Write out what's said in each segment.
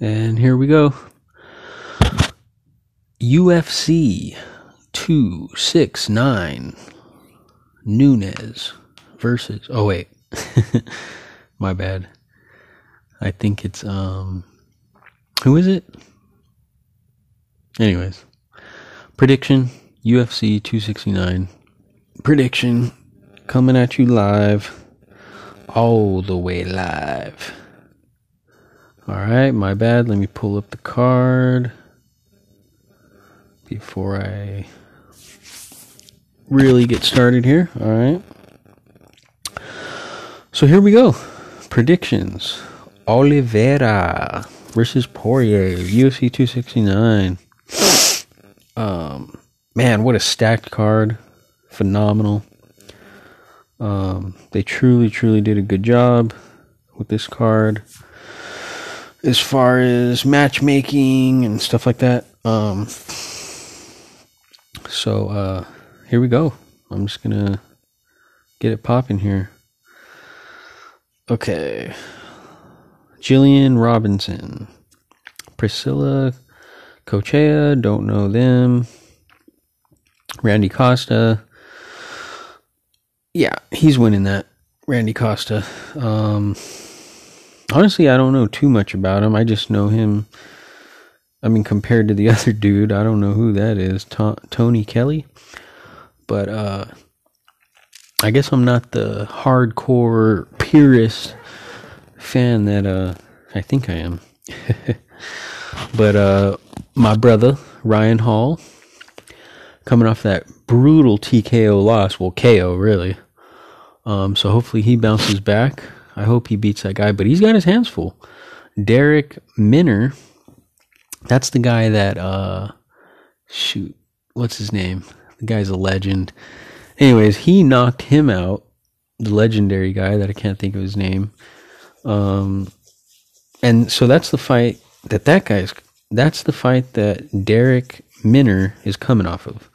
And here we go. UFC 269 Nunez versus. Oh, wait. My bad. I think it's, um, who is it? Anyways, prediction UFC 269. Prediction coming at you live. All the way live. Alright, my bad. Let me pull up the card before I really get started here. Alright. So here we go. Predictions. Oliveira versus Poirier, UFC 269. Um, man, what a stacked card! Phenomenal. Um, they truly, truly did a good job with this card as far as matchmaking and stuff like that. Um, so uh, here we go. I'm just gonna get it popping here. Okay. Jillian Robinson. Priscilla Cochea, don't know them. Randy Costa. Yeah, he's winning that. Randy Costa. Um, honestly, I don't know too much about him. I just know him. I mean, compared to the other dude, I don't know who that is. To- Tony Kelly. But uh, I guess I'm not the hardcore purist fan that uh I think I am. but uh my brother Ryan Hall coming off that brutal TKO loss, well KO really. Um so hopefully he bounces back. I hope he beats that guy, but he's got his hands full. Darrick Minner, that's the guy that uh shoot, what's his name? The guy's a legend. Anyways, he knocked him out, the legendary guy that I can't think of his name. Um, and so that's the fight that that guy's. That's the fight that Darrick Minner is coming off of,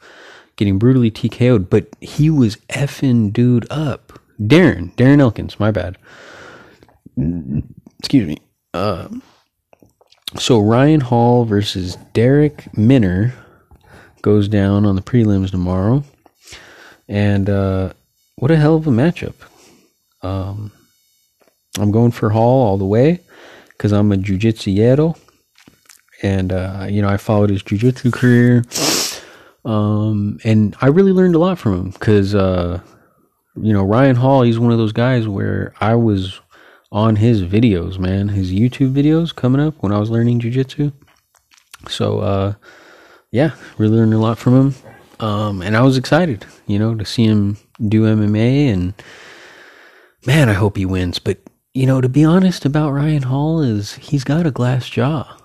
getting brutally TKO'd. But he was effing dude up. Darren, Darren Elkins, my bad. Excuse me. Uh, so Ryan Hall versus Darrick Minner goes down on the prelims tomorrow, and uh, what a hell of a matchup. Um, I'm going for Hall all the way because I'm a jujitsu and uh, you know I followed his jujitsu career, um, and I really learned a lot from him because uh, you know Ryan Hall he's one of those guys where I was on his videos, man, his YouTube videos coming up when I was learning jujitsu. So uh, yeah, really learned a lot from him, um, and I was excited, you know, to see him do MMA and man, I hope he wins, but you know, to be honest about Ryan Hall is he's got a glass jaw.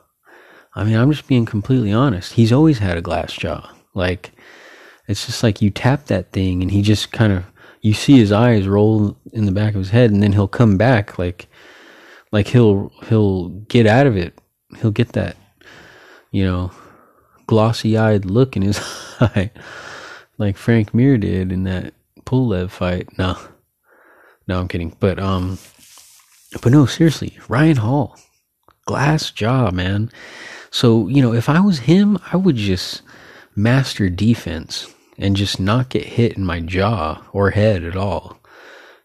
I mean, I'm just being completely honest. He's always had a glass jaw. Like it's just like you tap that thing and he just kind of you see his eyes roll in the back of his head and then he'll come back like like he'll he'll get out of it. He'll get that you know glossy-eyed look in his eye like Frank Mir did in that Pulev fight. No. No, I'm kidding. But um but no, seriously, Ryan Hall, glass jaw, man. So, you know, if I was him, I would just master defense and just not get hit in my jaw or head at all.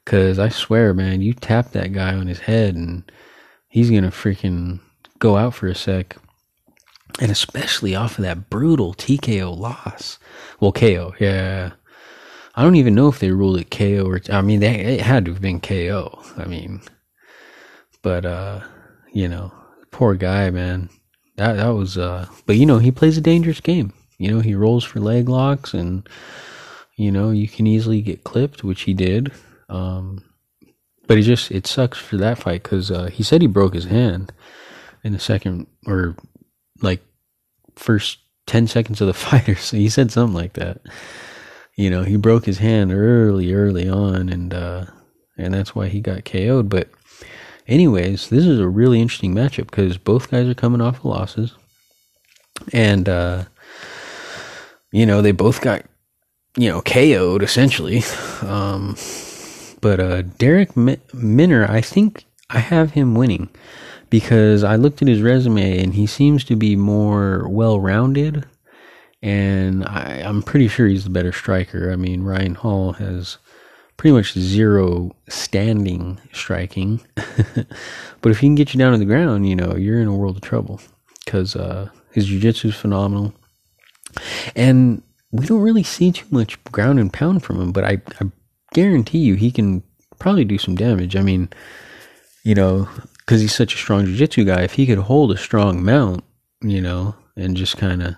Cause I swear, man, you tap that guy on his head and he's gonna freaking go out for a sec. And especially off of that brutal TKO loss. Well, KO, yeah. I don't even know if they ruled it KO or, I mean, they, it had to have been KO. I mean, but uh, you know, poor guy, man. That that was uh, but you know, he plays a dangerous game. You know, he rolls for leg locks, and you know, you can easily get clipped, which he did. Um, but it just it sucks for that fight because uh, he said he broke his hand in the second or like first ten seconds of the fight, or so he said something like that. You know, he broke his hand early, early on, and uh, and that's why he got KO'd. But anyways, this is a really interesting matchup because both guys are coming off of losses, and uh, you know they both got you know KO'd essentially. Um, but uh, Darrick Minner, I think I have him winning because I looked at his resume and he seems to be more well rounded. And I, I'm pretty sure he's the better striker. I mean, Ryan Hall has pretty much zero standing striking. but if he can get you down to the ground, you know, you're in a world of trouble because uh, his jiu-jitsu is phenomenal. And we don't really see too much ground and pound from him, but I, I guarantee you he can probably do some damage. I mean, you know, because he's such a strong jiu-jitsu guy, if he could hold a strong mount, you know, and just kind of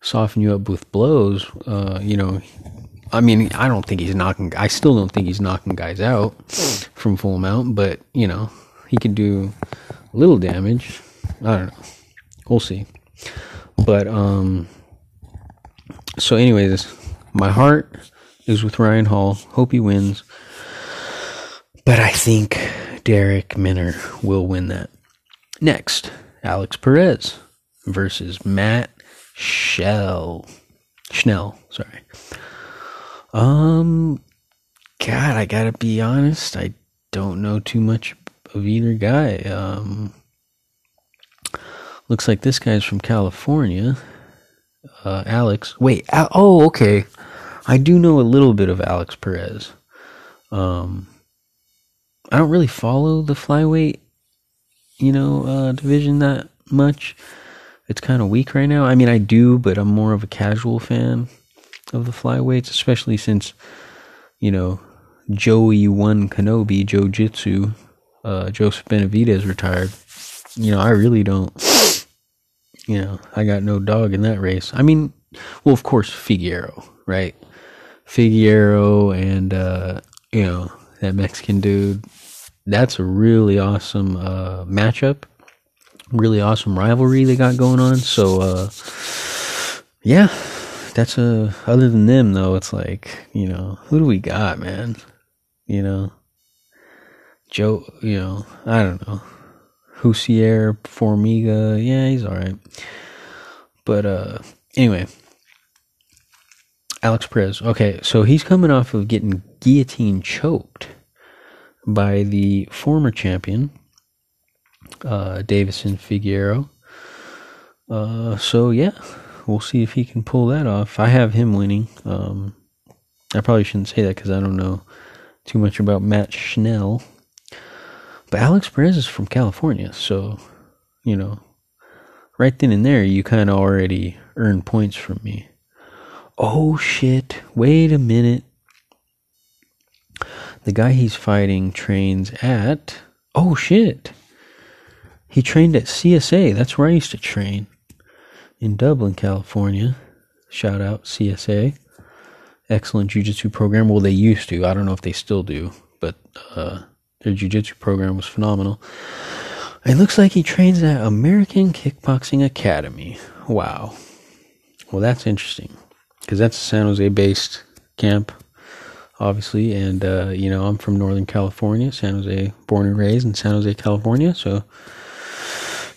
soften you up with blows, uh, you know, I mean, I don't think he's knocking. I still don't think he's knocking guys out from full mount, but you know, he could do a little damage. I don't know. We'll see. But um, so anyways, my heart is with Ryan Hall. Hope he wins. But I think Darrick Minner will win that. Next, Alex Perez versus Matt Shell. Schnell, sorry. Um, God, I gotta be honest. I don't know too much of either guy. Um, looks like this guy's from California. Uh, Alex. Wait. Al- oh, okay. I do know a little bit of Alex Perez. Um, I don't really follow the flyweight, you know, uh, division that much. It's kind of weak right now. I mean, I do, but I'm more of a casual fan of the flyweights, especially since, you know, Joey One Kenobi, Joe Jitsu, uh, Joseph Benavidez retired. You know, I really don't, you know, I got no dog in that race. I mean, well, of course, Figueroa, right? Figueroa and, uh, you know, that Mexican dude. That's a really awesome uh, matchup. Really awesome rivalry they got going on. So, uh, yeah, that's a. Other than them, though, it's like you know, who do we got, man? You know, Joe. You know, I don't know. Jussier, Formiga. Yeah, he's all right. But uh, anyway, Alex Perez. Okay, so he's coming off of getting guillotine choked by the former champion, uh, Deiveson Figueroa. Uh, so yeah, we'll see if he can pull that off. I have him winning. Um, I probably shouldn't say that because I don't know too much about Matt Schnell. But Alex Perez is from California, so you know, right then and there, you kind of already earn points from me. Oh shit! Wait a minute. The guy he's fighting trains at. Oh shit! He trained at CSA. That's where I used to train in Dublin, California. Shout out CSA. Excellent jiu-jitsu program. Well, they used to. I don't know if they still do, but uh, their jiu-jitsu program was phenomenal. It looks like he trains at American Kickboxing Academy. Wow. Well, that's interesting because that's a San Jose-based camp, obviously, and uh, you know I'm from Northern California, San Jose, born and raised in San Jose, California. So,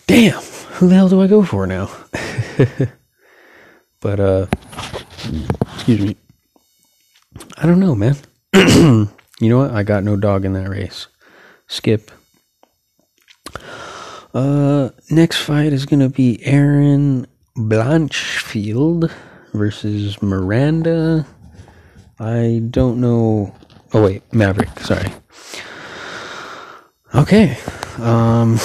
damn, who the hell do I go for now? but uh excuse me. I don't know, man. you know what? I got no dog in that race. Skip. Uh next fight is gonna be Erin Blanchfield versus Miranda. I don't know. Oh wait, Maverick. Sorry. Okay. Um,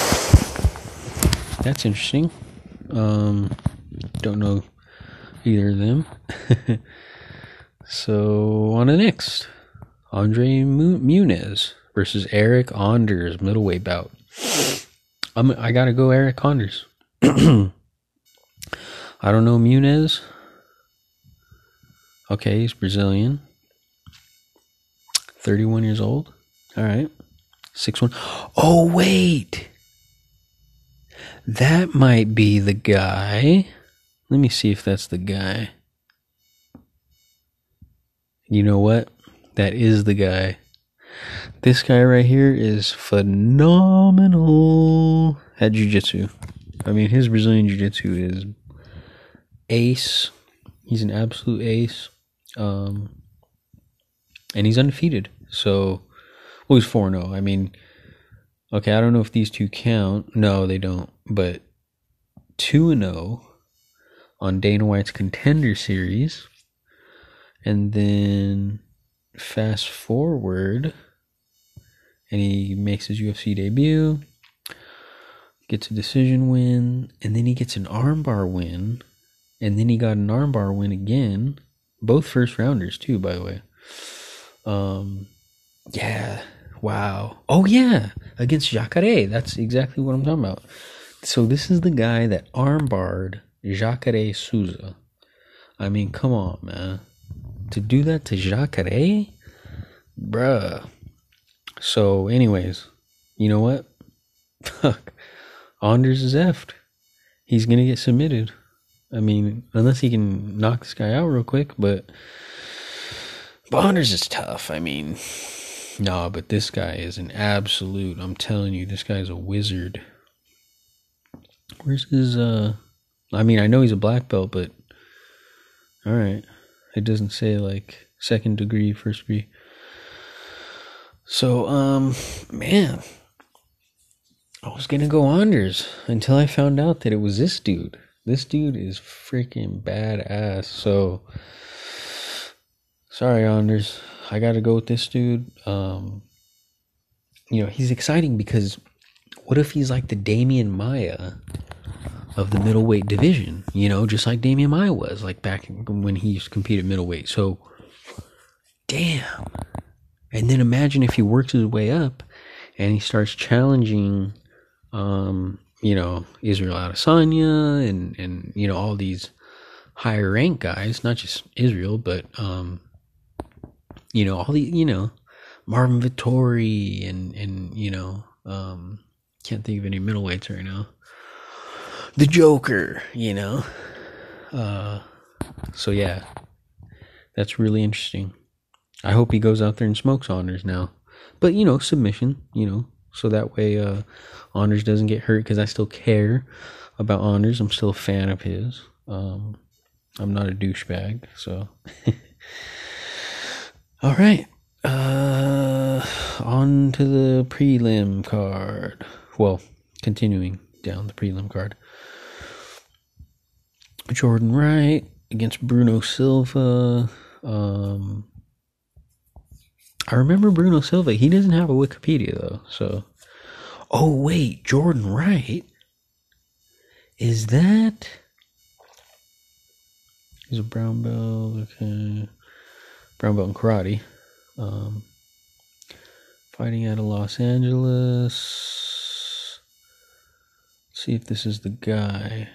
that's interesting. Um, don't know either of them. so on to the next, Andre Muniz versus Eric Anders middleweight bout. I'm, I gotta go Eric Anders. I don't know Muniz. Okay, he's Brazilian. 31 years old. All right. 6 1. Oh, wait. That might be the guy. Let me see if that's the guy. You know what? That is the guy. This guy right here is phenomenal at jiu-jitsu. I mean, his Brazilian jiu-jitsu is ace. He's an absolute ace. Um, and he's undefeated. So, well, he's 4 0. I mean, Okay, I don't know if these two count. No, they don't. But 2 and 0 on Dana White's Contender Series. And then fast forward and he makes his UFC debut, gets a decision win, and then he gets an armbar win, and then he got an armbar win again. Both first rounders too, by the way. Um yeah. Wow. Oh yeah, against Jacare. That's exactly what I'm talking about. So this is the guy that armbarred Jacare Souza. I mean, come on, man. To do that to Jacare? Bruh. So, anyways, you know what? Fuck. Anders is effed. He's gonna get submitted. I mean, unless he can knock this guy out real quick, but but Anders is tough. I mean, no, but this guy is an absolute. I'm telling you, this guy's a wizard. Where's his? uh I mean, I know he's a black belt, but all right, it doesn't say like second degree, first degree. So, um, man, I was gonna go Anders until I found out that it was this dude. This dude is freaking badass. So, sorry, Anders. I gotta go with this dude. Um, you know, he's exciting because what if he's like the Demian Maia of the middleweight division? You know, just like Demian Maia was, like back when he used to compete at middleweight. So, damn and then imagine if he works his way up and he starts challenging, um, you know, Israel Adesanya and, and, you know, all these higher rank guys, not just Israel, but, um, you know, all the, you know, Marvin Vettori and, and, you know, um, can't think of any middleweights right now. The Joker, you know, uh, so yeah, that's really interesting. I hope he goes out there and smokes Anders now. But, you know, submission, you know, so that way uh, Anders doesn't get hurt because I still care about Anders. I'm still a fan of his. Um, I'm not a douchebag, so. All right. Uh, on to the prelim card. Well, continuing down the prelim card. Jordan Wright against Bruno Silva. Um, I remember Bruno Silva. He doesn't have a Wikipedia though. So, oh wait, Jordan Wright. Is that? He's a brown belt. Okay, brown belt in karate. Um, fighting out of Los Angeles. Let's see if this is the guy.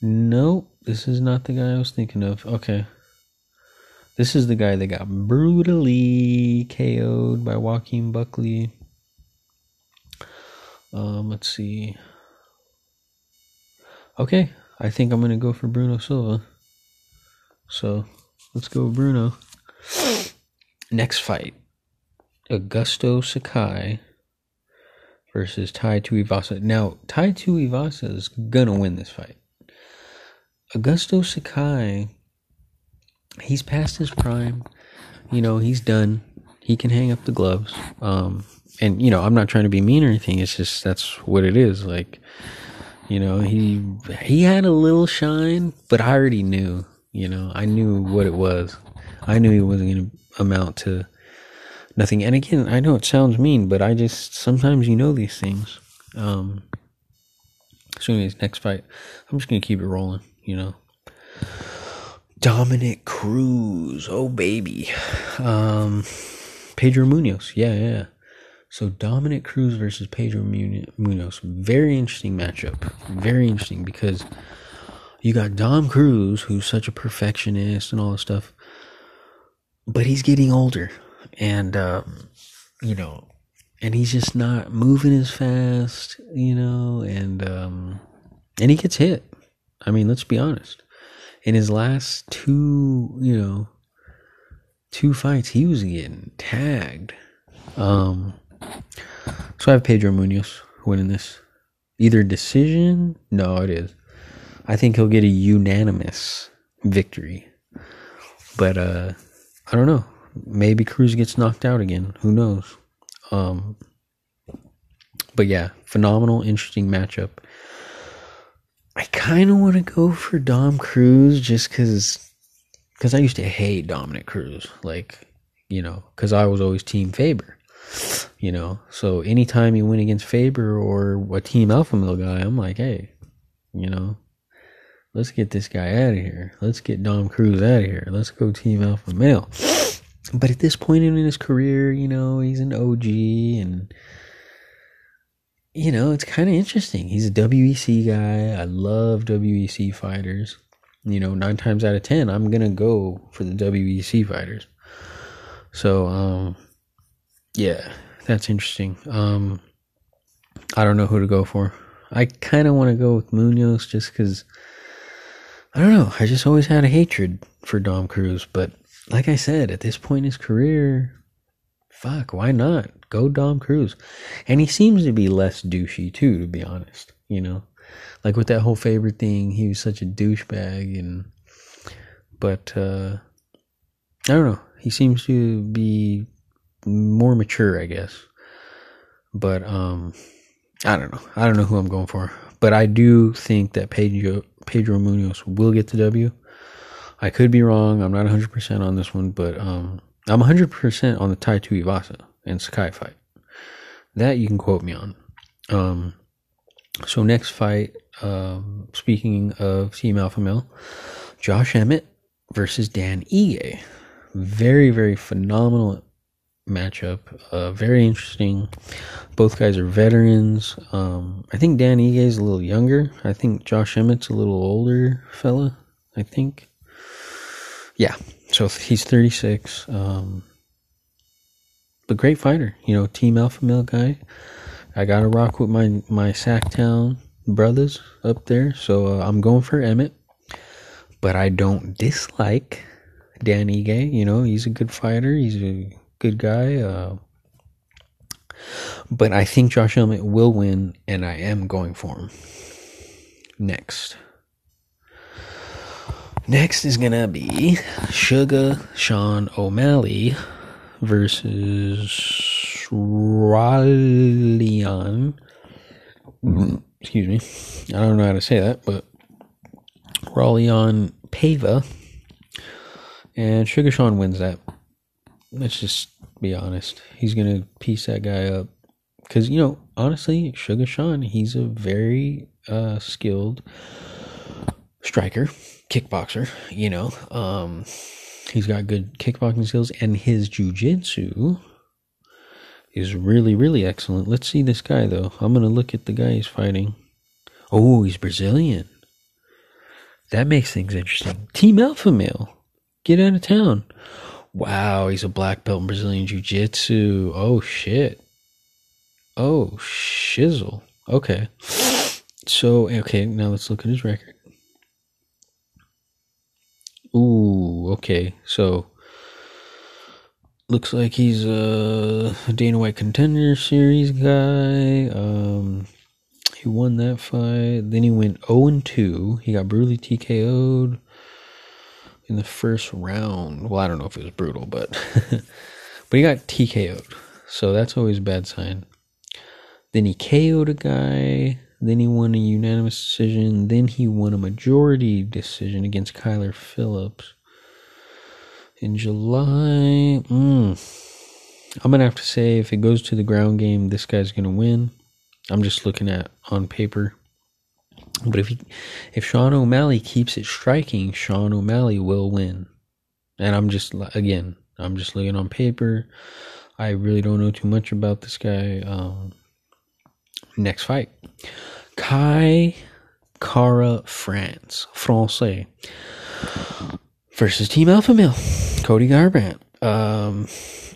Nope, this is not the guy I was thinking of. Okay. This is the guy that got brutally KO'd by Joaquin Buckley. Um, let's see. Okay, I think I'm gonna go for Bruno Silva. So let's go Bruno. Next fight. Augusto Sakai versus Tai Tuivasa. Now, Tai Tuivasa is gonna win this fight. Augusto Sakai he's past his prime. You know, he's done. He can hang up the gloves. Um, and you know, I'm not trying to be mean or anything. It's just that's what it is. Like, you know, he he had a little shine, but I already knew. You know, I knew what it was. I knew he wasn't going to amount to nothing. And again, I know it sounds mean, but I just sometimes you know these things. Um, so, anyways, next fight, I'm just gonna keep it rolling. You know. Dominick Cruz. Oh, baby. Um, Pedro Munhoz. Yeah, yeah. So Dominick Cruz versus Pedro Munhoz. Very interesting matchup. Very interesting because you got Dom Cruz, who's such a perfectionist and all this stuff, but he's getting older. And, um, you know, and he's just not moving as fast, you know, and, um, and he gets hit. I mean, let's be honest in his last two, you know, two fights, he was getting tagged. Um, so I have Pedro Munhoz winning this. Either decision, no, it is. I think he'll get a unanimous victory. But uh I don't know. Maybe Cruz gets knocked out again. Who knows? Um but yeah, phenomenal, interesting matchup. I kind of want to go for Dom Cruz just because because I used to hate Dominick Cruz, like you know, because I was always Team Faber, you know. So anytime you went against Faber or a Team Alpha Male guy, I'm like, hey, you know, let's get this guy out of here. Let's get Dom Cruz out of here. Let's go Team Alpha Male. But at this point in his career, you know, he's an OG and you know, it's kind of interesting. He's a WEC guy. I love WEC fighters. You know, nine times out of ten, I'm gonna go for the WEC fighters. So, um, yeah, that's interesting. Um, I don't know who to go for. I kind of want to go with Munhoz just because I don't know. I just always had a hatred for Dom Cruz, but like I said, at this point in his career, fuck, why not? Go Dom Cruz. And he seems to be less douchey too, to be honest. You know? Like with that whole favorite thing, he was such a douchebag and but uh I don't know. He seems to be more mature, I guess. But um I don't know. I don't know who I'm going for. But I do think that Pedro Pedro Munhoz will get the W. I could be wrong. I'm not 100% on this one, but um I'm 100% on the Tai Tuivasa and Sakai fight. That you can quote me on. Um, so next fight, um, speaking of Team Alpha Male, Josh Emmett versus Dan Ige. Very, very phenomenal matchup. Uh, very interesting. Both guys are veterans. Um, I think Dan Ige is a little younger. I think Josh Emmett's a little older fella. I think. Yeah, so he's 36. Um, but great fighter, you know, team alpha male guy. I got to rock with my my Sactown brothers up there, so uh, I'm going for Emmett. But I don't dislike Dan Ige. You know, he's a good fighter. He's a good guy. Uh, but I think Josh Emmett will win, and I am going for him. Next. Next is gonna be Sugar Sean O'Malley versus Raulian. Excuse me, I don't know how to say that, but Raulian Pava. and Sugar Sean wins that. Let's just be honest. He's gonna piece that guy up because you know, honestly, Sugar Sean, he's a very uh, skilled striker kickboxer, you know. Um, he's got good kickboxing skills, and his jujitsu is really, really excellent. Let's see this guy, though. I'm to look at the guy he's fighting. Oh, he's Brazilian. That makes things interesting. Team Alpha Male. Get out of town. Wow, he's a black belt in Brazilian Jiu Jitsu. Oh, shit. Oh, shizzle. Okay. So, okay, now let's look at his record. Ooh, okay. So looks like he's a Dana White Contender Series guy. Um, he won that fight. Then he went 0 and 2. He got brutally TKO'd in the first round. Well, I don't know if it was brutal, but but he got TKO'd. So that's always a bad sign. Then he KO'd a guy. Then he won a unanimous decision. Then he won a majority decision against Kyler Phillips. In July, mm, I'm to have to say if it goes to the ground game, this guy's to win. I'm just looking at on paper. But if he, if Sean O'Malley keeps it striking, Sean O'Malley will win. And I'm just again, I'm just looking on paper. I really don't know too much about this guy. Um, next fight. Kai Kara France, Francais, versus Team Alpha Male, Cody Garbrandt. Um,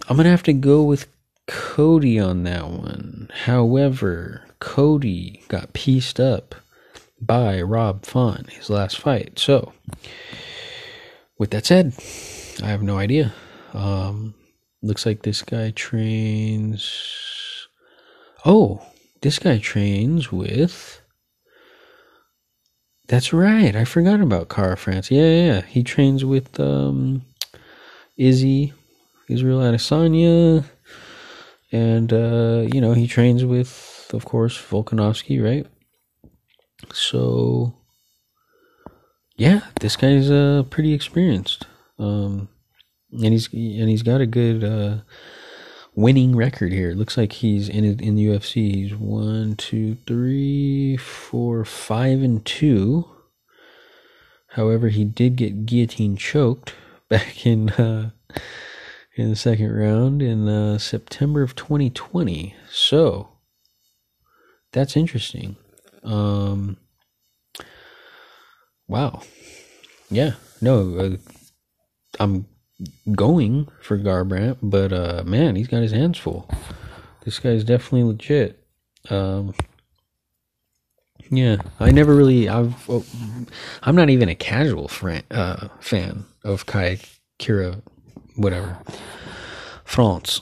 I'm gonna have to go with Cody on that one. However, Cody got pieced up by Rob Font his last fight. So, with that said, I have no idea. Um, looks like this guy trains. Oh, this guy trains with. That's right. I forgot about Kara France. Yeah, yeah, yeah. He trains with um, Izzy, Israel Adesanya, and uh, you know he trains with of course, Volkanovski, right? So, yeah, this guy's uh, pretty experienced, um, and he's and he's got a good uh, winning record here. It looks like he's in in the UFC. He's one, two, three, four, five, and two. However, he did get guillotine choked back in uh, in the second round in uh, September of 2020. So that's interesting. Um, wow. Yeah. No, uh, I'm going for Garbrandt, but uh, man, he's got his hands full. This guy's definitely legit. Um, yeah, I never really. I've. Oh, I'm not even a casual friend, uh, fan of Kai Kira, whatever. France.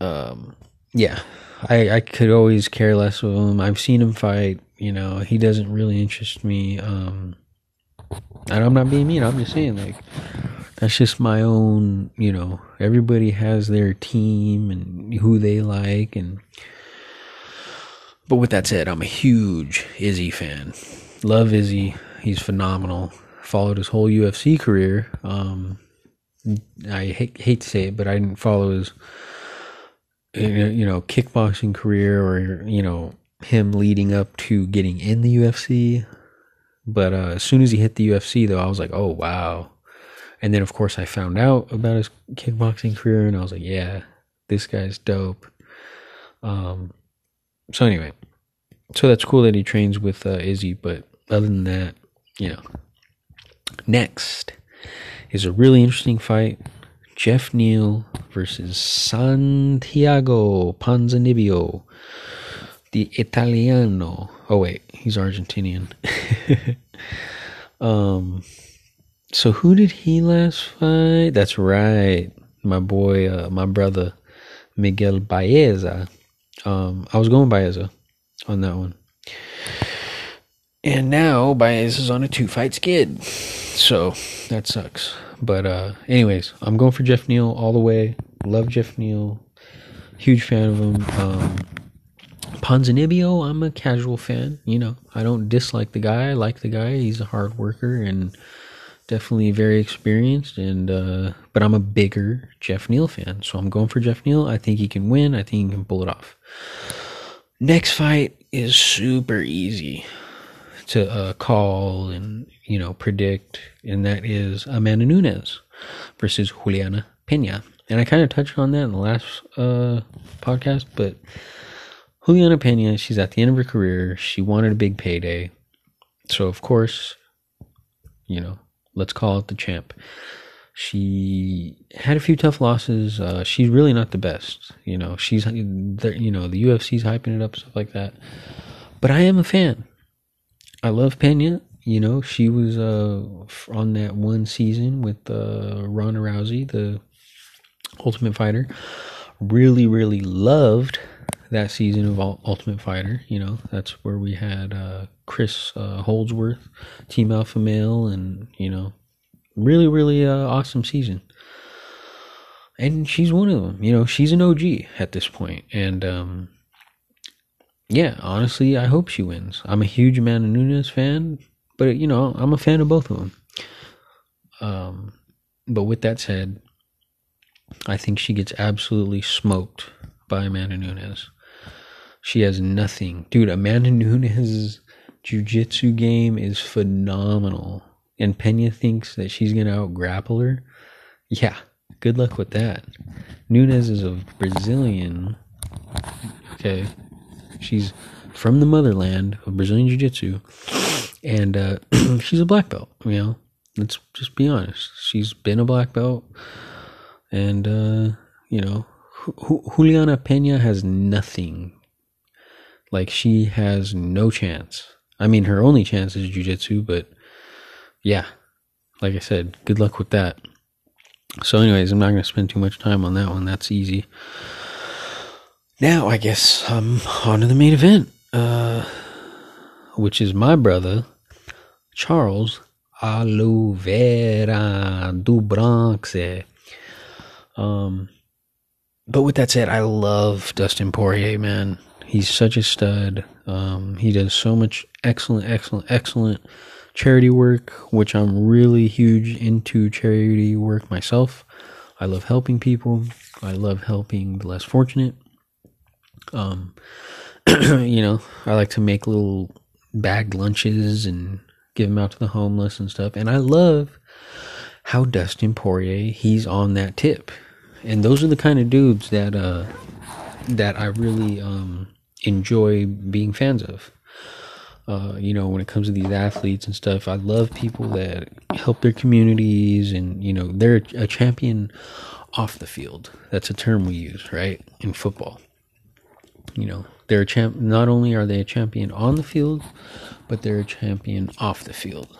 Um, yeah, I I could always care less of him. I've seen him fight. You know, he doesn't really interest me. Um, and I'm not being mean. I'm just saying, like, that's just my own. You know, everybody has their team and who they like, and but with that said, I'm a huge Izzy fan. Love Izzy. He's phenomenal. Followed his whole UFC career. Um, I hate, hate to say it, but I didn't follow his, you know, kickboxing career or, you know, him leading up to getting in the UFC. But uh, as soon as he hit the UFC, though, I was like, oh, wow. And then, of course, I found out about his kickboxing career and I was like, yeah, this guy's dope. Um, so anyway, so that's cool that he trains with uh, Izzy, but other than that, you know. Next is a really interesting fight. Jeff Neal versus Santiago Ponzinibbio, the Italiano. Oh wait, he's Argentinian. um, so who did he last fight? That's right, my boy, uh, my brother, Miguel Baeza. Um, I was going Baeza on that one. And now Baez is on a two fight skid. So that sucks. But uh anyways, I'm going for Jeff Neal all the way. Love Jeff Neal. Huge fan of him. Um Ponzinibbio, I'm a casual fan, you know. I don't dislike the guy. I like the guy. He's a hard worker and definitely very experienced and uh but I'm a bigger Jeff Neal fan. So I'm going for Jeff Neal. I think he can win. I think he can pull it off. Next fight is super easy to uh, call and you know predict, and that is Amanda Nunes versus Juliana Pena. And I kind of touched on that in the last uh, podcast, but Juliana Pena, she's at the end of her career. She wanted a big payday, so of course, you know, let's call it the champ. She had a few tough losses. Uh, she's really not the best. You know, she's you know the UFC's hyping it up stuff like that. But I am a fan. I love Pena. You know, she was uh, on that one season with uh, Ronda Rousey, the Ultimate Fighter. Really, really loved that season of Ultimate Fighter. You know, that's where we had uh, Chris uh, Holdsworth, Team Alpha Male, and you know, really, really uh, awesome season. And she's one of them. You know, she's an OG at this point. point, and um, yeah, honestly, I hope she wins. I'm a huge Amanda Nunes fan, but you know, I'm a fan of both of them. Um, but with that said, I think she gets absolutely smoked by Amanda Nunes. She has nothing, dude. Amanda Nunes' jiu-jitsu game is phenomenal and Pena thinks that she's going to out grapple her, yeah, good luck with that. Nunes is a Brazilian. Okay. She's from the motherland of Brazilian Jiu Jitsu. And uh, she's a black belt, you know. Let's just be honest. She's been a black belt. And, uh, you know, Juliana Pena has nothing. Like, she has no chance. I mean, her only chance is Jiu Jitsu, but yeah, like I said, good luck with that. So, anyways, I'm not going to spend too much time on that one. That's easy. Now, I guess I'm on to the main event, uh, which is my brother, Charles Oliveira do Bronx. Um, but with that said, I love Dustin Poirier, man. He's such a stud. Um, he does so much excellent, excellent, excellent charity work, which I'm really huge into charity work myself. I love helping people. I love helping the less fortunate. Um, you know, I like to make little bagged lunches and give them out to the homeless and stuff. And I love how Dustin Poirier he's on that tip. And those are the kind of dudes that uh that I really um enjoy being fans of. Uh, you know, when it comes to these athletes and stuff, I love people that help their communities and, you know, they're a champion off the field. That's a term we use, right? In football. You know, they're a champ not only are they a champion on the field, but they're a champion off the field.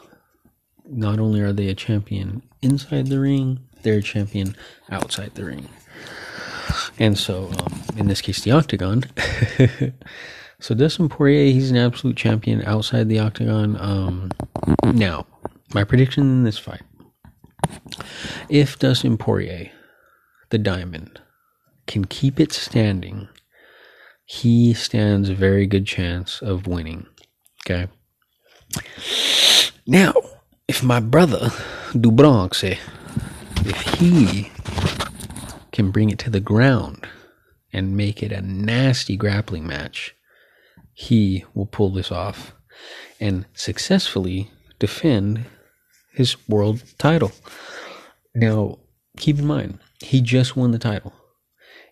Not only are they a champion inside the ring, they're a champion outside the ring. And so, um, in this case, the octagon. so Dustin Poirier, he's an absolute champion outside the octagon. Um, now, my prediction in this fight: if Dustin Poirier, the Diamond, can keep it standing, he stands a very good chance of winning. Okay. Now, if my brother do Bronx, if he can bring it to the ground and make it a nasty grappling match, he will pull this off and successfully defend his world title. Now, keep in mind, he just won the title.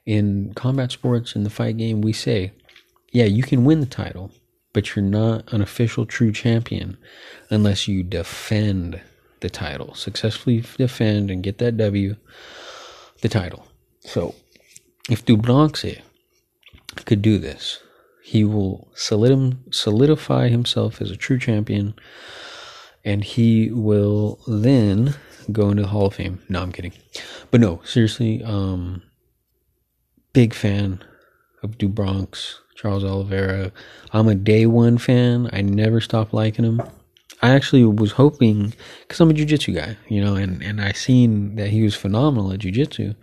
In combat sports, in the fight game, we say, yeah, you can win the title, but you're not an official true champion unless you defend the title, successfully defend and get that W, the title. So, if do Bronx could do this, he will solidify himself as a true champion, and he will then go into the Hall of Fame. No, I'm kidding, but no, seriously, um, big fan of do Bronx. Charles Oliveira. I'm a day one fan. I never stopped liking him. I actually was hoping because I'm a jujitsu guy, you know, and and I seen that he was phenomenal at jujitsu,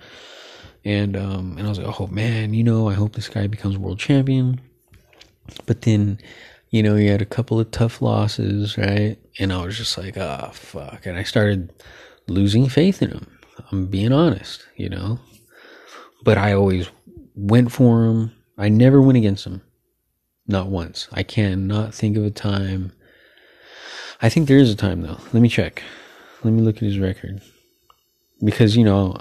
and um and I was like, oh man, you know, I hope this guy becomes world champion. But then, you know, he had a couple of tough losses, right? And I was just like, ah, oh, fuck, and I started losing faith in him. I'm being honest, you know, but I always went for him I never went against him. Not once. I cannot think of a time. I think there is a time though. Let me check. Let me look at his record. Because, you know,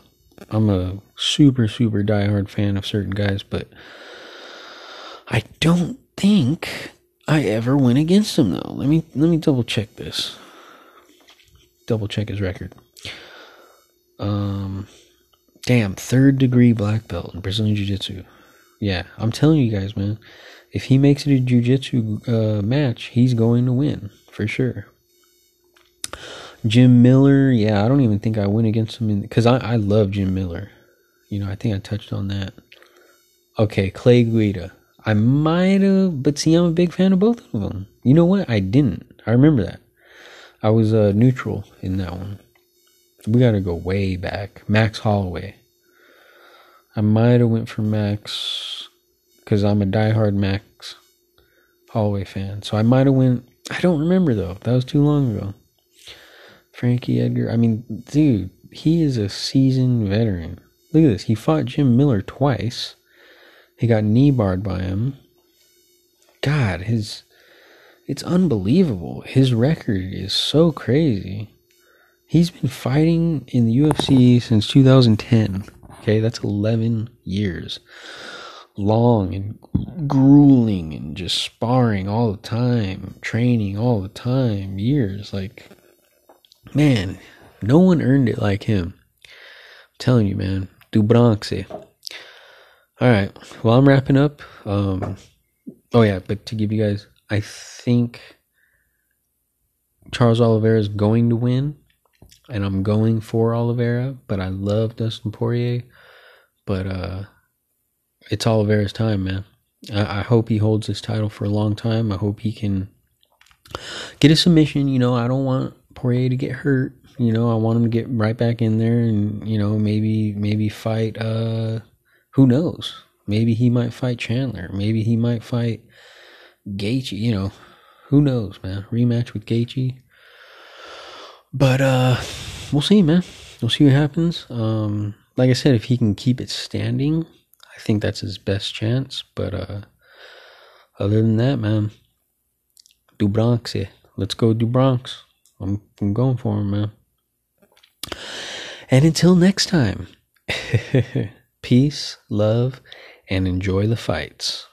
I'm a super, super diehard fan of certain guys, but I don't think I ever went against him though. Let me let me double check this. Double check his record. Um damn, third degree black belt in Brazilian Jiu Jitsu. Yeah, I'm telling you guys, man. If he makes it a jujitsu uh, match, he's going to win for sure. Jim Miller, yeah, I don't even think I went against him because I, I love Jim Miller. You know, I think I touched on that. Okay, Clay Guida. I might have, but see, I'm a big fan of both of them. You know what? I didn't. I remember that. I was uh, neutral in that one. We got to go way back. Max Holloway. I might have went for Max because I'm a diehard Max Holloway fan. So I might have went. I don't remember though. That was too long ago. Frankie Edgar. I mean, dude, he is a seasoned veteran. Look at this. He fought Jim Miller twice. He got knee barred by him. God, his it's unbelievable. His record is so crazy. He's been fighting in the UFC since 2010. Okay, that's 11 years. Long and grueling and just sparring all the time, training all the time, years. Like, man, no one earned it like him. I'm telling you, man. Bronx. All right. Well, I'm wrapping up. Um, oh, yeah, but to give you guys, I think Charles Oliveira is going to win and I'm going for Oliveira, but I love Dustin Poirier. But uh, it's Oliveira's time, man. I, I hope he holds this title for a long time. I hope he can get a submission. You know, I don't want Poirier to get hurt. You know, I want him to get right back in there and you know maybe maybe fight. Uh, who knows? Maybe he might fight Chandler. Maybe he might fight Gaethje. You know, who knows, man? Rematch with Gaethje. But uh, we'll see, man. We'll see what happens. Um, like I said, if he can keep it standing, I think that's his best chance. But uh, other than that, man, do Bronx. Yeah. Let's go do Bronx. I'm, I'm going for him, man. And until next time, peace, love, and enjoy the fights.